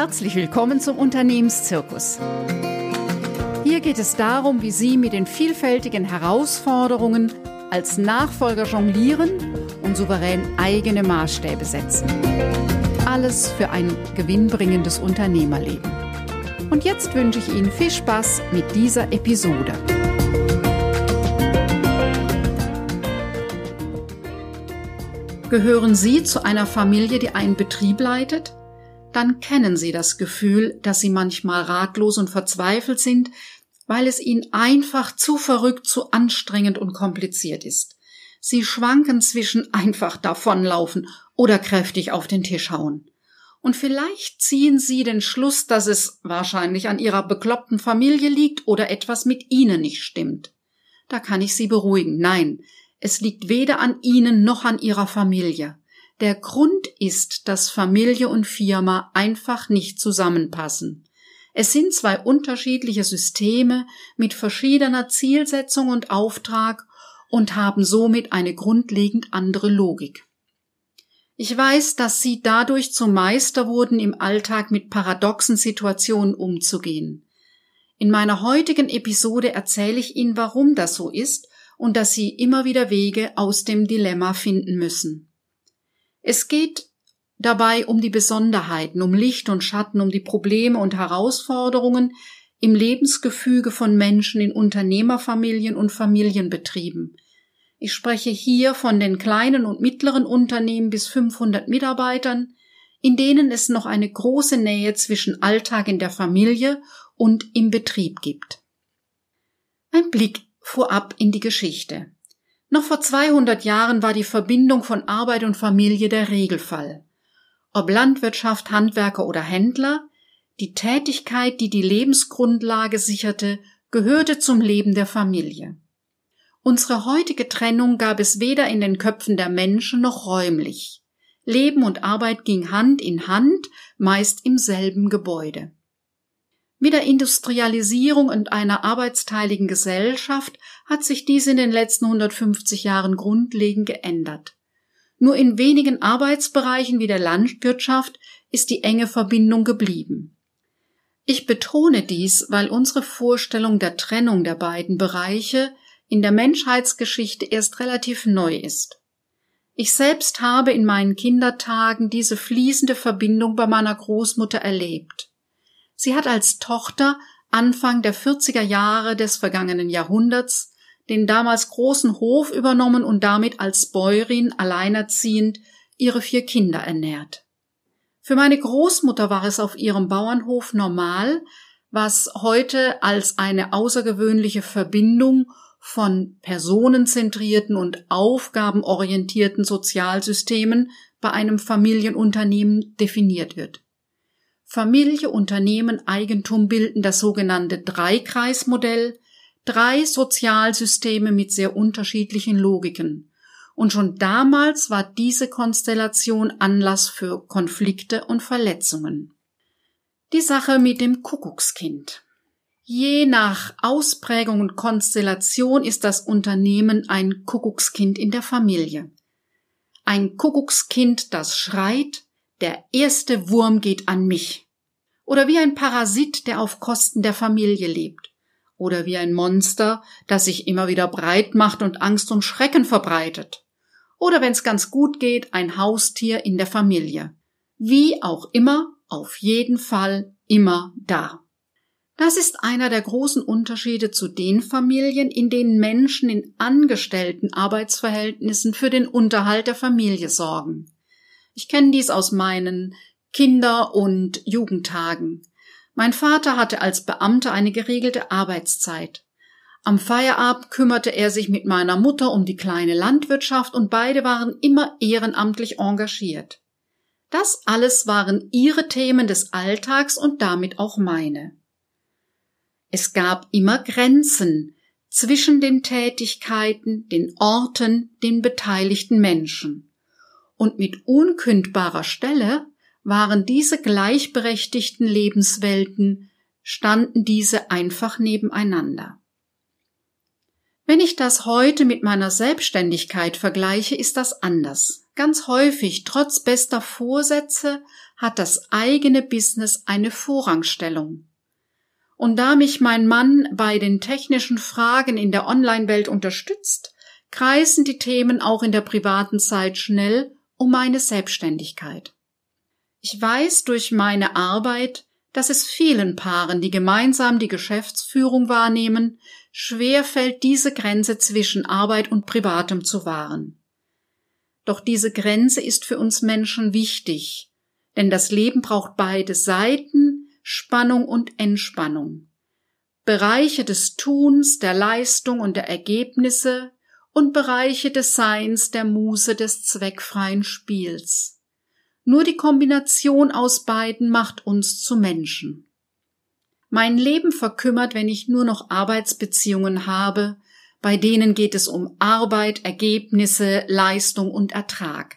Herzlich willkommen zum Unternehmenszirkus. Hier geht es darum, wie Sie mit den vielfältigen Herausforderungen als Nachfolger jonglieren und souverän eigene Maßstäbe setzen. Alles für ein gewinnbringendes Unternehmerleben. Und jetzt wünsche ich Ihnen viel Spaß mit dieser Episode. Gehören Sie zu einer Familie, die einen Betrieb leitet? Dann kennen Sie das Gefühl, dass Sie manchmal ratlos und verzweifelt sind, weil es Ihnen einfach zu verrückt, zu anstrengend und kompliziert ist. Sie schwanken zwischen einfach davonlaufen oder kräftig auf den Tisch hauen. Und vielleicht ziehen Sie den Schluss, dass es wahrscheinlich an Ihrer bekloppten Familie liegt oder etwas mit Ihnen nicht stimmt. Da kann ich Sie beruhigen. Nein, es liegt weder an Ihnen noch an Ihrer Familie. Der Grund ist, dass Familie und Firma einfach nicht zusammenpassen. Es sind zwei unterschiedliche Systeme mit verschiedener Zielsetzung und Auftrag und haben somit eine grundlegend andere Logik. Ich weiß, dass Sie dadurch zum Meister wurden, im Alltag mit paradoxen Situationen umzugehen. In meiner heutigen Episode erzähle ich Ihnen, warum das so ist und dass sie immer wieder Wege aus dem Dilemma finden müssen. Es geht dabei um die Besonderheiten, um Licht und Schatten, um die Probleme und Herausforderungen im Lebensgefüge von Menschen in Unternehmerfamilien und Familienbetrieben. Ich spreche hier von den kleinen und mittleren Unternehmen bis 500 Mitarbeitern, in denen es noch eine große Nähe zwischen Alltag in der Familie und im Betrieb gibt. Ein Blick vorab in die Geschichte. Noch vor 200 Jahren war die Verbindung von Arbeit und Familie der Regelfall. Ob Landwirtschaft, Handwerker oder Händler, die Tätigkeit, die die Lebensgrundlage sicherte, gehörte zum Leben der Familie. Unsere heutige Trennung gab es weder in den Köpfen der Menschen noch räumlich. Leben und Arbeit ging Hand in Hand, meist im selben Gebäude. Mit der Industrialisierung und einer arbeitsteiligen Gesellschaft hat sich dies in den letzten 150 Jahren grundlegend geändert. Nur in wenigen Arbeitsbereichen wie der Landwirtschaft ist die enge Verbindung geblieben. Ich betone dies, weil unsere Vorstellung der Trennung der beiden Bereiche in der Menschheitsgeschichte erst relativ neu ist. Ich selbst habe in meinen Kindertagen diese fließende Verbindung bei meiner Großmutter erlebt. Sie hat als Tochter Anfang der 40er Jahre des vergangenen Jahrhunderts den damals großen Hof übernommen und damit als Bäuerin alleinerziehend ihre vier Kinder ernährt. Für meine Großmutter war es auf ihrem Bauernhof normal, was heute als eine außergewöhnliche Verbindung von personenzentrierten und aufgabenorientierten Sozialsystemen bei einem Familienunternehmen definiert wird. Familie, Unternehmen, Eigentum bilden das sogenannte Dreikreismodell, drei Sozialsysteme mit sehr unterschiedlichen Logiken. Und schon damals war diese Konstellation Anlass für Konflikte und Verletzungen. Die Sache mit dem Kuckuckskind. Je nach Ausprägung und Konstellation ist das Unternehmen ein Kuckuckskind in der Familie. Ein Kuckuckskind, das schreit, der erste Wurm geht an mich. Oder wie ein Parasit, der auf Kosten der Familie lebt. Oder wie ein Monster, das sich immer wieder breit macht und Angst und Schrecken verbreitet. Oder wenn es ganz gut geht, ein Haustier in der Familie. Wie auch immer, auf jeden Fall immer da. Das ist einer der großen Unterschiede zu den Familien, in denen Menschen in angestellten Arbeitsverhältnissen für den Unterhalt der Familie sorgen. Ich kenne dies aus meinen Kinder- und Jugendtagen. Mein Vater hatte als Beamter eine geregelte Arbeitszeit. Am Feierabend kümmerte er sich mit meiner Mutter um die kleine Landwirtschaft und beide waren immer ehrenamtlich engagiert. Das alles waren ihre Themen des Alltags und damit auch meine. Es gab immer Grenzen zwischen den Tätigkeiten, den Orten, den beteiligten Menschen und mit unkündbarer Stelle waren diese gleichberechtigten Lebenswelten, standen diese einfach nebeneinander. Wenn ich das heute mit meiner Selbstständigkeit vergleiche, ist das anders. Ganz häufig, trotz bester Vorsätze, hat das eigene Business eine Vorrangstellung. Und da mich mein Mann bei den technischen Fragen in der Online-Welt unterstützt, kreisen die Themen auch in der privaten Zeit schnell um meine Selbstständigkeit. Ich weiß durch meine Arbeit, dass es vielen Paaren, die gemeinsam die Geschäftsführung wahrnehmen, schwer fällt, diese Grenze zwischen Arbeit und Privatem zu wahren. Doch diese Grenze ist für uns Menschen wichtig, denn das Leben braucht beide Seiten, Spannung und Entspannung. Bereiche des Tuns, der Leistung und der Ergebnisse und Bereiche des Seins, der Muse des zweckfreien Spiels. Nur die Kombination aus beiden macht uns zu Menschen. Mein Leben verkümmert, wenn ich nur noch Arbeitsbeziehungen habe, bei denen geht es um Arbeit, Ergebnisse, Leistung und Ertrag.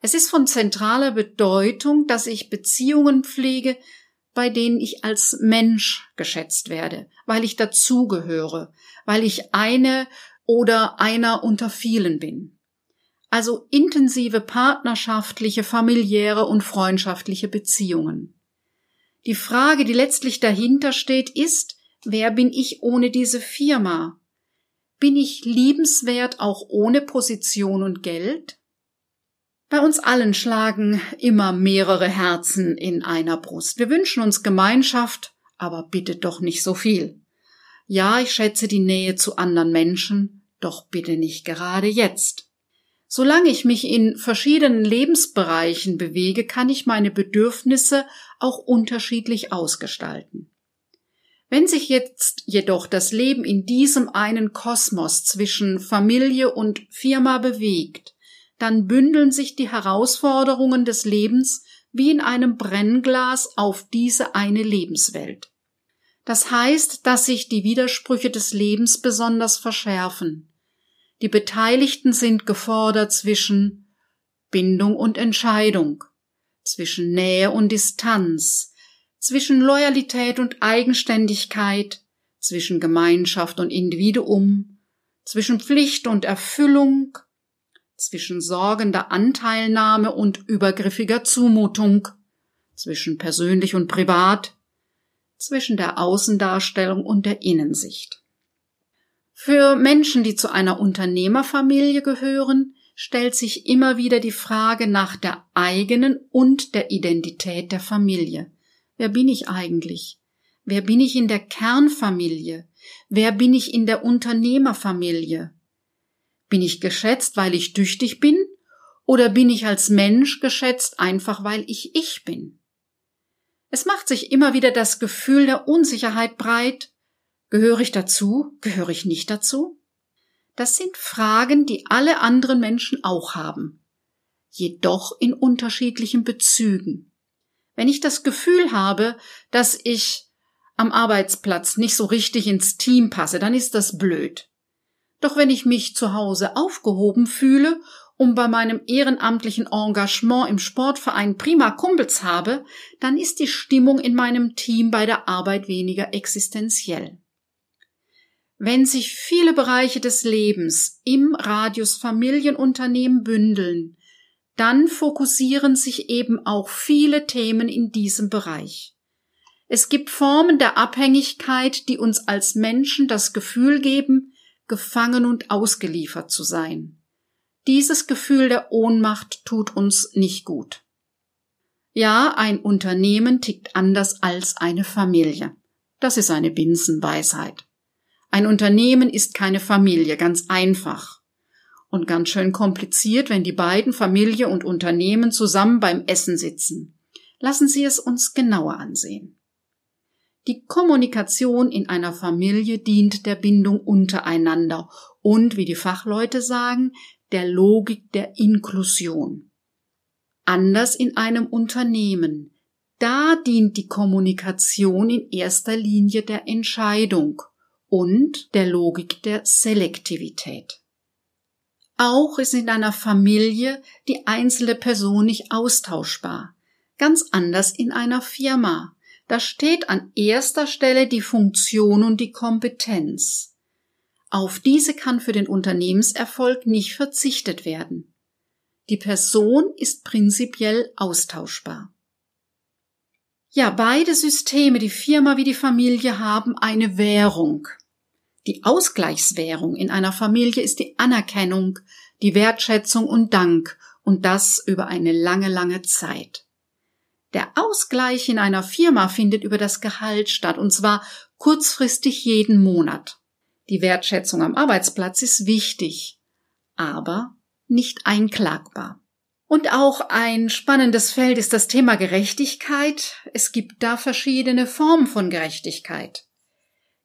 Es ist von zentraler Bedeutung, dass ich Beziehungen pflege, bei denen ich als Mensch geschätzt werde, weil ich dazugehöre, weil ich eine oder einer unter vielen bin. Also intensive partnerschaftliche, familiäre und freundschaftliche Beziehungen. Die Frage, die letztlich dahinter steht, ist, wer bin ich ohne diese Firma? Bin ich liebenswert auch ohne Position und Geld? Bei uns allen schlagen immer mehrere Herzen in einer Brust. Wir wünschen uns Gemeinschaft, aber bitte doch nicht so viel. Ja, ich schätze die Nähe zu anderen Menschen, doch bitte nicht gerade jetzt. Solange ich mich in verschiedenen Lebensbereichen bewege, kann ich meine Bedürfnisse auch unterschiedlich ausgestalten. Wenn sich jetzt jedoch das Leben in diesem einen Kosmos zwischen Familie und Firma bewegt, dann bündeln sich die Herausforderungen des Lebens wie in einem Brennglas auf diese eine Lebenswelt. Das heißt, dass sich die Widersprüche des Lebens besonders verschärfen. Die Beteiligten sind gefordert zwischen Bindung und Entscheidung, zwischen Nähe und Distanz, zwischen Loyalität und Eigenständigkeit, zwischen Gemeinschaft und Individuum, zwischen Pflicht und Erfüllung, zwischen sorgender Anteilnahme und übergriffiger Zumutung, zwischen persönlich und privat, zwischen der Außendarstellung und der Innensicht. Für Menschen, die zu einer Unternehmerfamilie gehören, stellt sich immer wieder die Frage nach der eigenen und der Identität der Familie. Wer bin ich eigentlich? Wer bin ich in der Kernfamilie? Wer bin ich in der Unternehmerfamilie? Bin ich geschätzt, weil ich tüchtig bin? Oder bin ich als Mensch geschätzt, einfach weil ich ich bin? Es macht sich immer wieder das Gefühl der Unsicherheit breit. Gehöre ich dazu? Gehöre ich nicht dazu? Das sind Fragen, die alle anderen Menschen auch haben, jedoch in unterschiedlichen Bezügen. Wenn ich das Gefühl habe, dass ich am Arbeitsplatz nicht so richtig ins Team passe, dann ist das blöd. Doch wenn ich mich zu Hause aufgehoben fühle und bei meinem ehrenamtlichen Engagement im Sportverein prima Kumpels habe, dann ist die Stimmung in meinem Team bei der Arbeit weniger existenziell. Wenn sich viele Bereiche des Lebens im Radius Familienunternehmen bündeln, dann fokussieren sich eben auch viele Themen in diesem Bereich. Es gibt Formen der Abhängigkeit, die uns als Menschen das Gefühl geben, gefangen und ausgeliefert zu sein. Dieses Gefühl der Ohnmacht tut uns nicht gut. Ja, ein Unternehmen tickt anders als eine Familie. Das ist eine Binsenweisheit. Ein Unternehmen ist keine Familie, ganz einfach. Und ganz schön kompliziert, wenn die beiden Familie und Unternehmen zusammen beim Essen sitzen. Lassen Sie es uns genauer ansehen. Die Kommunikation in einer Familie dient der Bindung untereinander und, wie die Fachleute sagen, der Logik der Inklusion. Anders in einem Unternehmen. Da dient die Kommunikation in erster Linie der Entscheidung und der Logik der Selektivität. Auch ist in einer Familie die einzelne Person nicht austauschbar, ganz anders in einer Firma. Da steht an erster Stelle die Funktion und die Kompetenz. Auf diese kann für den Unternehmenserfolg nicht verzichtet werden. Die Person ist prinzipiell austauschbar. Ja, beide Systeme, die Firma wie die Familie, haben eine Währung. Die Ausgleichswährung in einer Familie ist die Anerkennung, die Wertschätzung und Dank und das über eine lange, lange Zeit. Der Ausgleich in einer Firma findet über das Gehalt statt, und zwar kurzfristig jeden Monat. Die Wertschätzung am Arbeitsplatz ist wichtig, aber nicht einklagbar. Und auch ein spannendes Feld ist das Thema Gerechtigkeit. Es gibt da verschiedene Formen von Gerechtigkeit.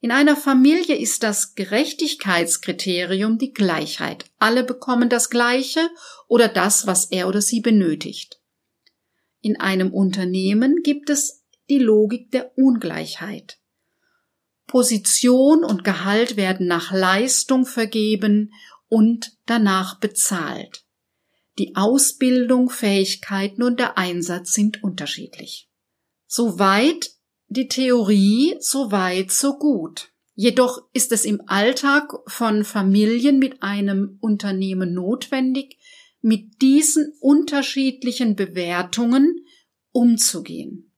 In einer Familie ist das Gerechtigkeitskriterium die Gleichheit. Alle bekommen das Gleiche oder das, was er oder sie benötigt. In einem Unternehmen gibt es die Logik der Ungleichheit. Position und Gehalt werden nach Leistung vergeben und danach bezahlt. Die Ausbildung, Fähigkeiten und der Einsatz sind unterschiedlich. Soweit die Theorie, so weit, so gut. Jedoch ist es im Alltag von Familien mit einem Unternehmen notwendig, mit diesen unterschiedlichen Bewertungen umzugehen.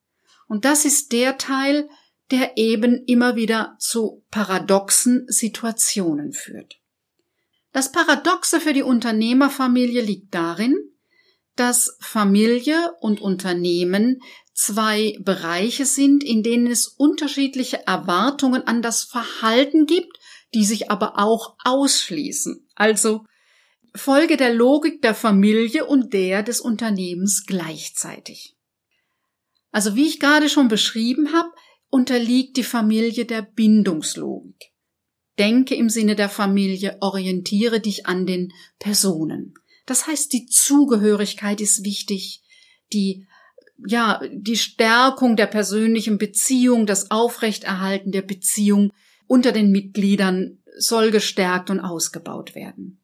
Und das ist der Teil, der eben immer wieder zu paradoxen Situationen führt. Das Paradoxe für die Unternehmerfamilie liegt darin, dass Familie und Unternehmen zwei Bereiche sind, in denen es unterschiedliche Erwartungen an das Verhalten gibt, die sich aber auch ausschließen. Also Folge der Logik der Familie und der des Unternehmens gleichzeitig. Also wie ich gerade schon beschrieben habe, unterliegt die Familie der Bindungslogik. Denke im Sinne der Familie, orientiere dich an den Personen. Das heißt, die Zugehörigkeit ist wichtig, die ja, die Stärkung der persönlichen Beziehung, das Aufrechterhalten der Beziehung unter den Mitgliedern soll gestärkt und ausgebaut werden.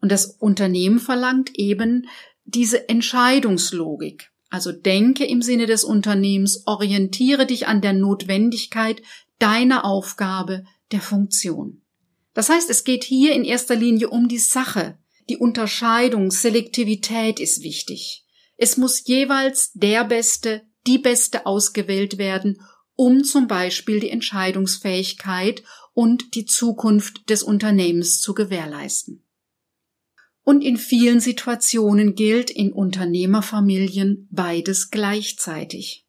Und das Unternehmen verlangt eben diese Entscheidungslogik. Also denke im Sinne des Unternehmens, orientiere dich an der Notwendigkeit deiner Aufgabe, der Funktion. Das heißt, es geht hier in erster Linie um die Sache. Die Unterscheidung, Selektivität ist wichtig. Es muss jeweils der Beste, die Beste ausgewählt werden, um zum Beispiel die Entscheidungsfähigkeit und die Zukunft des Unternehmens zu gewährleisten. Und in vielen Situationen gilt in Unternehmerfamilien beides gleichzeitig.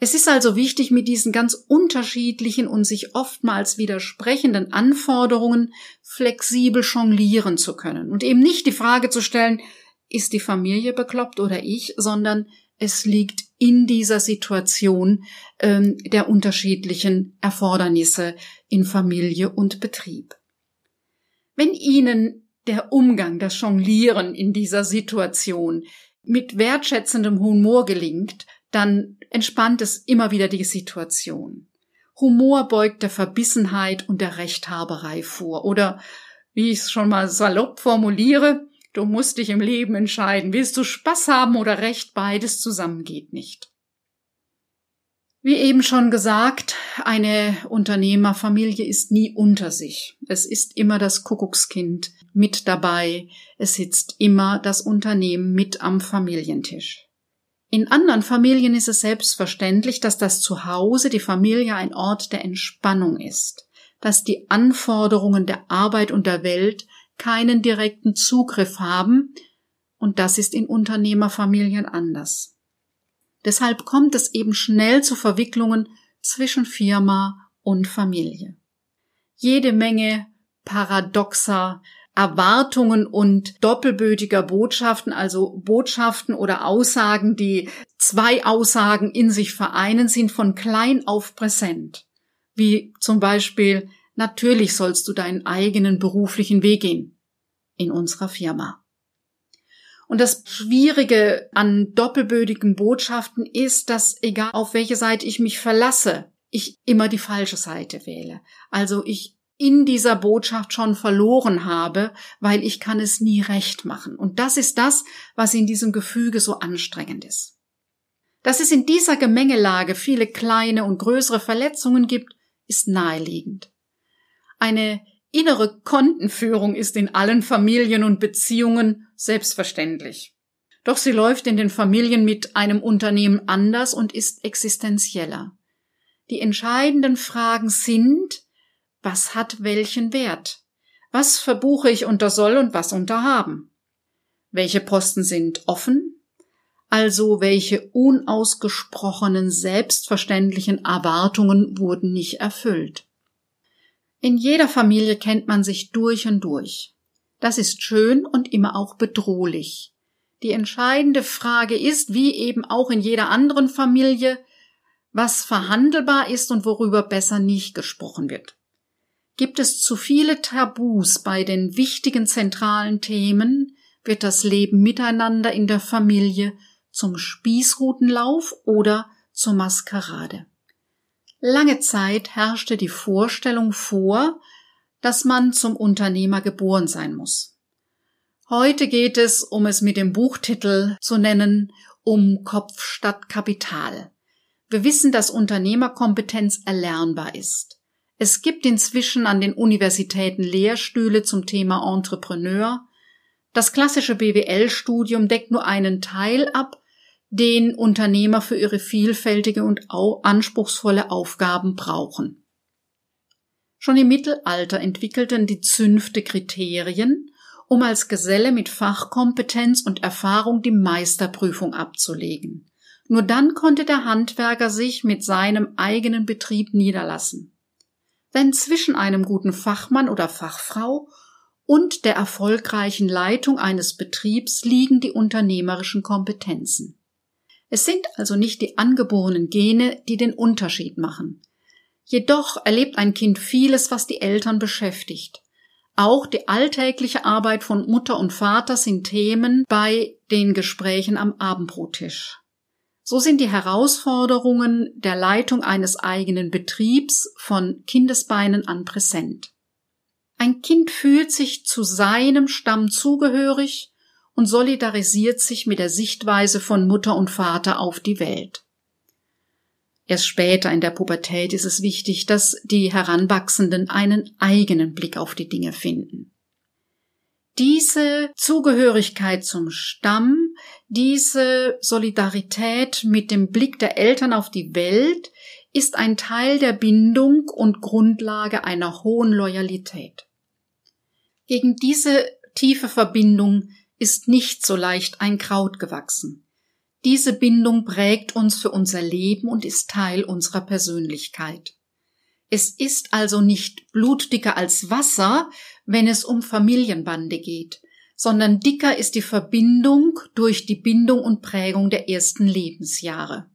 Es ist also wichtig, mit diesen ganz unterschiedlichen und sich oftmals widersprechenden Anforderungen flexibel jonglieren zu können und eben nicht die Frage zu stellen, ist die Familie bekloppt oder ich, sondern es liegt in dieser Situation ähm, der unterschiedlichen Erfordernisse in Familie und Betrieb. Wenn Ihnen der Umgang, das Jonglieren in dieser Situation mit wertschätzendem Humor gelingt, dann entspannt es immer wieder die Situation. Humor beugt der Verbissenheit und der Rechthaberei vor. Oder, wie ich es schon mal salopp formuliere, du musst dich im Leben entscheiden. Willst du Spaß haben oder Recht? Beides zusammen geht nicht. Wie eben schon gesagt, eine Unternehmerfamilie ist nie unter sich. Es ist immer das Kuckuckskind mit dabei. Es sitzt immer das Unternehmen mit am Familientisch. In anderen Familien ist es selbstverständlich, dass das Zuhause, die Familie ein Ort der Entspannung ist, dass die Anforderungen der Arbeit und der Welt keinen direkten Zugriff haben, und das ist in Unternehmerfamilien anders. Deshalb kommt es eben schnell zu Verwicklungen zwischen Firma und Familie. Jede Menge paradoxer Erwartungen und doppelbötiger Botschaften, also Botschaften oder Aussagen, die zwei Aussagen in sich vereinen, sind von klein auf präsent. Wie zum Beispiel, natürlich sollst du deinen eigenen beruflichen Weg gehen in unserer Firma. Und das Schwierige an doppelbödigen Botschaften ist, dass egal auf welche Seite ich mich verlasse, ich immer die falsche Seite wähle. Also ich in dieser Botschaft schon verloren habe, weil ich kann es nie recht machen. Und das ist das, was in diesem Gefüge so anstrengend ist. Dass es in dieser Gemengelage viele kleine und größere Verletzungen gibt, ist naheliegend. Eine innere Kontenführung ist in allen Familien und Beziehungen selbstverständlich. Doch sie läuft in den Familien mit einem Unternehmen anders und ist existenzieller. Die entscheidenden Fragen sind, was hat welchen Wert? Was verbuche ich unter soll und was unter haben? Welche Posten sind offen? Also welche unausgesprochenen selbstverständlichen Erwartungen wurden nicht erfüllt? In jeder Familie kennt man sich durch und durch. Das ist schön und immer auch bedrohlich. Die entscheidende Frage ist, wie eben auch in jeder anderen Familie, was verhandelbar ist und worüber besser nicht gesprochen wird. Gibt es zu viele Tabus bei den wichtigen zentralen Themen, wird das Leben miteinander in der Familie zum Spießrutenlauf oder zur Maskerade. Lange Zeit herrschte die Vorstellung vor, dass man zum Unternehmer geboren sein muss. Heute geht es, um es mit dem Buchtitel zu nennen, um Kopf statt Kapital. Wir wissen, dass Unternehmerkompetenz erlernbar ist. Es gibt inzwischen an den Universitäten Lehrstühle zum Thema Entrepreneur. Das klassische BWL-Studium deckt nur einen Teil ab, den Unternehmer für ihre vielfältige und anspruchsvolle Aufgaben brauchen. Schon im Mittelalter entwickelten die Zünfte Kriterien, um als Geselle mit Fachkompetenz und Erfahrung die Meisterprüfung abzulegen. Nur dann konnte der Handwerker sich mit seinem eigenen Betrieb niederlassen. Wenn zwischen einem guten Fachmann oder Fachfrau und der erfolgreichen Leitung eines Betriebs liegen die unternehmerischen Kompetenzen. Es sind also nicht die angeborenen Gene, die den Unterschied machen. Jedoch erlebt ein Kind vieles, was die Eltern beschäftigt. Auch die alltägliche Arbeit von Mutter und Vater sind Themen bei den Gesprächen am Abendbrottisch. So sind die Herausforderungen der Leitung eines eigenen Betriebs von Kindesbeinen an präsent. Ein Kind fühlt sich zu seinem Stamm zugehörig und solidarisiert sich mit der Sichtweise von Mutter und Vater auf die Welt. Erst später in der Pubertät ist es wichtig, dass die Heranwachsenden einen eigenen Blick auf die Dinge finden. Diese Zugehörigkeit zum Stamm diese Solidarität mit dem Blick der Eltern auf die Welt ist ein Teil der Bindung und Grundlage einer hohen Loyalität. Gegen diese tiefe Verbindung ist nicht so leicht ein Kraut gewachsen. Diese Bindung prägt uns für unser Leben und ist Teil unserer Persönlichkeit. Es ist also nicht blutdicker als Wasser, wenn es um Familienbande geht, sondern dicker ist die Verbindung durch die Bindung und Prägung der ersten Lebensjahre.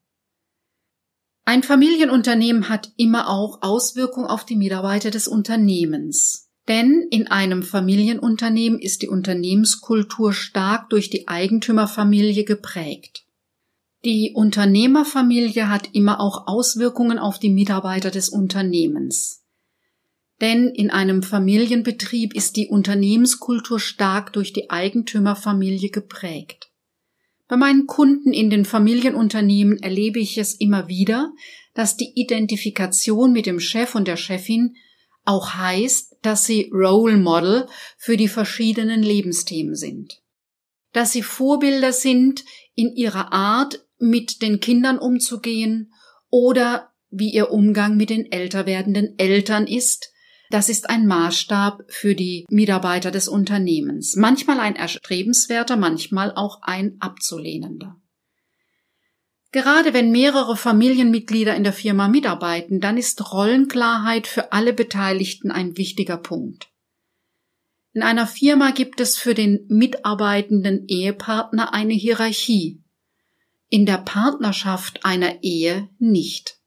Ein Familienunternehmen hat immer auch Auswirkungen auf die Mitarbeiter des Unternehmens. Denn in einem Familienunternehmen ist die Unternehmenskultur stark durch die Eigentümerfamilie geprägt. Die Unternehmerfamilie hat immer auch Auswirkungen auf die Mitarbeiter des Unternehmens denn in einem Familienbetrieb ist die Unternehmenskultur stark durch die Eigentümerfamilie geprägt. Bei meinen Kunden in den Familienunternehmen erlebe ich es immer wieder, dass die Identifikation mit dem Chef und der Chefin auch heißt, dass sie Role Model für die verschiedenen Lebensthemen sind. Dass sie Vorbilder sind in ihrer Art, mit den Kindern umzugehen oder wie ihr Umgang mit den älter werdenden Eltern ist, das ist ein Maßstab für die Mitarbeiter des Unternehmens. Manchmal ein erstrebenswerter, manchmal auch ein abzulehnender. Gerade wenn mehrere Familienmitglieder in der Firma mitarbeiten, dann ist Rollenklarheit für alle Beteiligten ein wichtiger Punkt. In einer Firma gibt es für den mitarbeitenden Ehepartner eine Hierarchie, in der Partnerschaft einer Ehe nicht.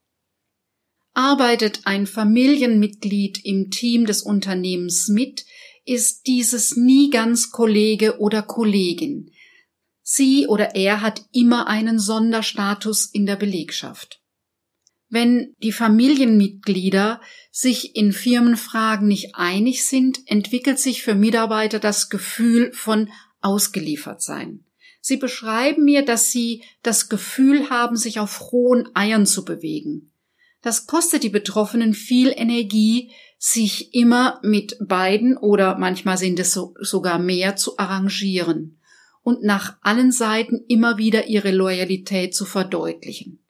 Arbeitet ein Familienmitglied im Team des Unternehmens mit, ist dieses nie ganz Kollege oder Kollegin. Sie oder er hat immer einen Sonderstatus in der Belegschaft. Wenn die Familienmitglieder sich in Firmenfragen nicht einig sind, entwickelt sich für Mitarbeiter das Gefühl von ausgeliefert sein. Sie beschreiben mir, dass sie das Gefühl haben, sich auf hohen Eiern zu bewegen. Das kostet die Betroffenen viel Energie, sich immer mit beiden oder manchmal sind es so, sogar mehr zu arrangieren. Und nach allen Seiten immer wieder ihre Loyalität zu verdeutlichen.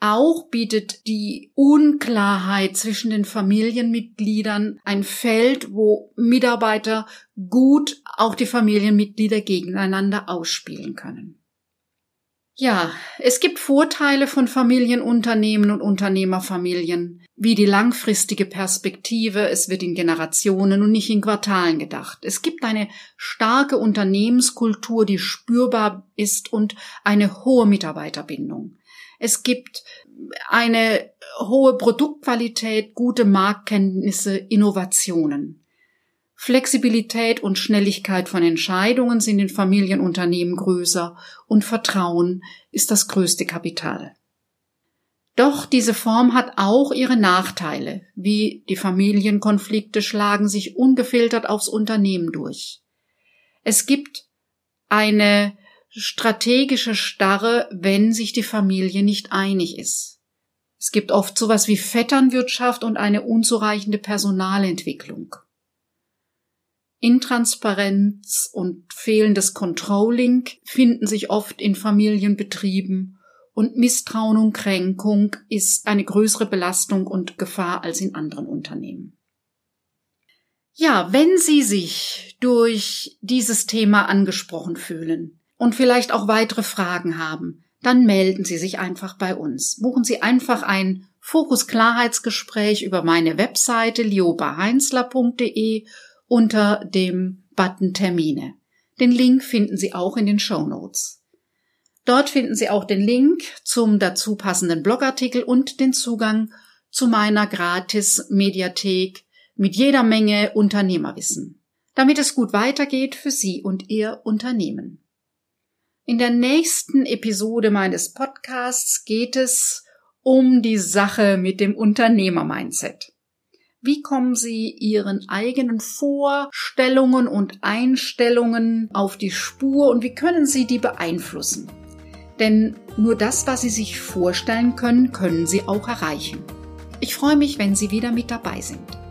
Auch bietet die Unklarheit zwischen den Familienmitgliedern ein Feld, wo Mitarbeiter gut auch die Familienmitglieder gegeneinander ausspielen können. Ja, es gibt Vorteile von Familienunternehmen und Unternehmerfamilien, wie die langfristige Perspektive, es wird in Generationen und nicht in Quartalen gedacht. Es gibt eine starke Unternehmenskultur, die spürbar ist und eine hohe Mitarbeiterbindung. Es gibt eine hohe Produktqualität, gute Marktkenntnisse, Innovationen. Flexibilität und Schnelligkeit von Entscheidungen sind in Familienunternehmen größer und Vertrauen ist das größte Kapital. Doch diese Form hat auch ihre Nachteile, wie die Familienkonflikte schlagen sich ungefiltert aufs Unternehmen durch. Es gibt eine strategische Starre, wenn sich die Familie nicht einig ist. Es gibt oft sowas wie Vetternwirtschaft und eine unzureichende Personalentwicklung. Intransparenz und fehlendes Controlling finden sich oft in Familienbetrieben und Misstrauen und Kränkung ist eine größere Belastung und Gefahr als in anderen Unternehmen. Ja, wenn Sie sich durch dieses Thema angesprochen fühlen und vielleicht auch weitere Fragen haben, dann melden Sie sich einfach bei uns. Buchen Sie einfach ein Fokus-Klarheitsgespräch über meine Webseite liobaheinzler.de unter dem Button Termine. Den Link finden Sie auch in den Show Notes. Dort finden Sie auch den Link zum dazu passenden Blogartikel und den Zugang zu meiner gratis Mediathek mit jeder Menge Unternehmerwissen, damit es gut weitergeht für Sie und Ihr Unternehmen. In der nächsten Episode meines Podcasts geht es um die Sache mit dem Unternehmer-Mindset. Wie kommen Sie Ihren eigenen Vorstellungen und Einstellungen auf die Spur und wie können Sie die beeinflussen? Denn nur das, was Sie sich vorstellen können, können Sie auch erreichen. Ich freue mich, wenn Sie wieder mit dabei sind.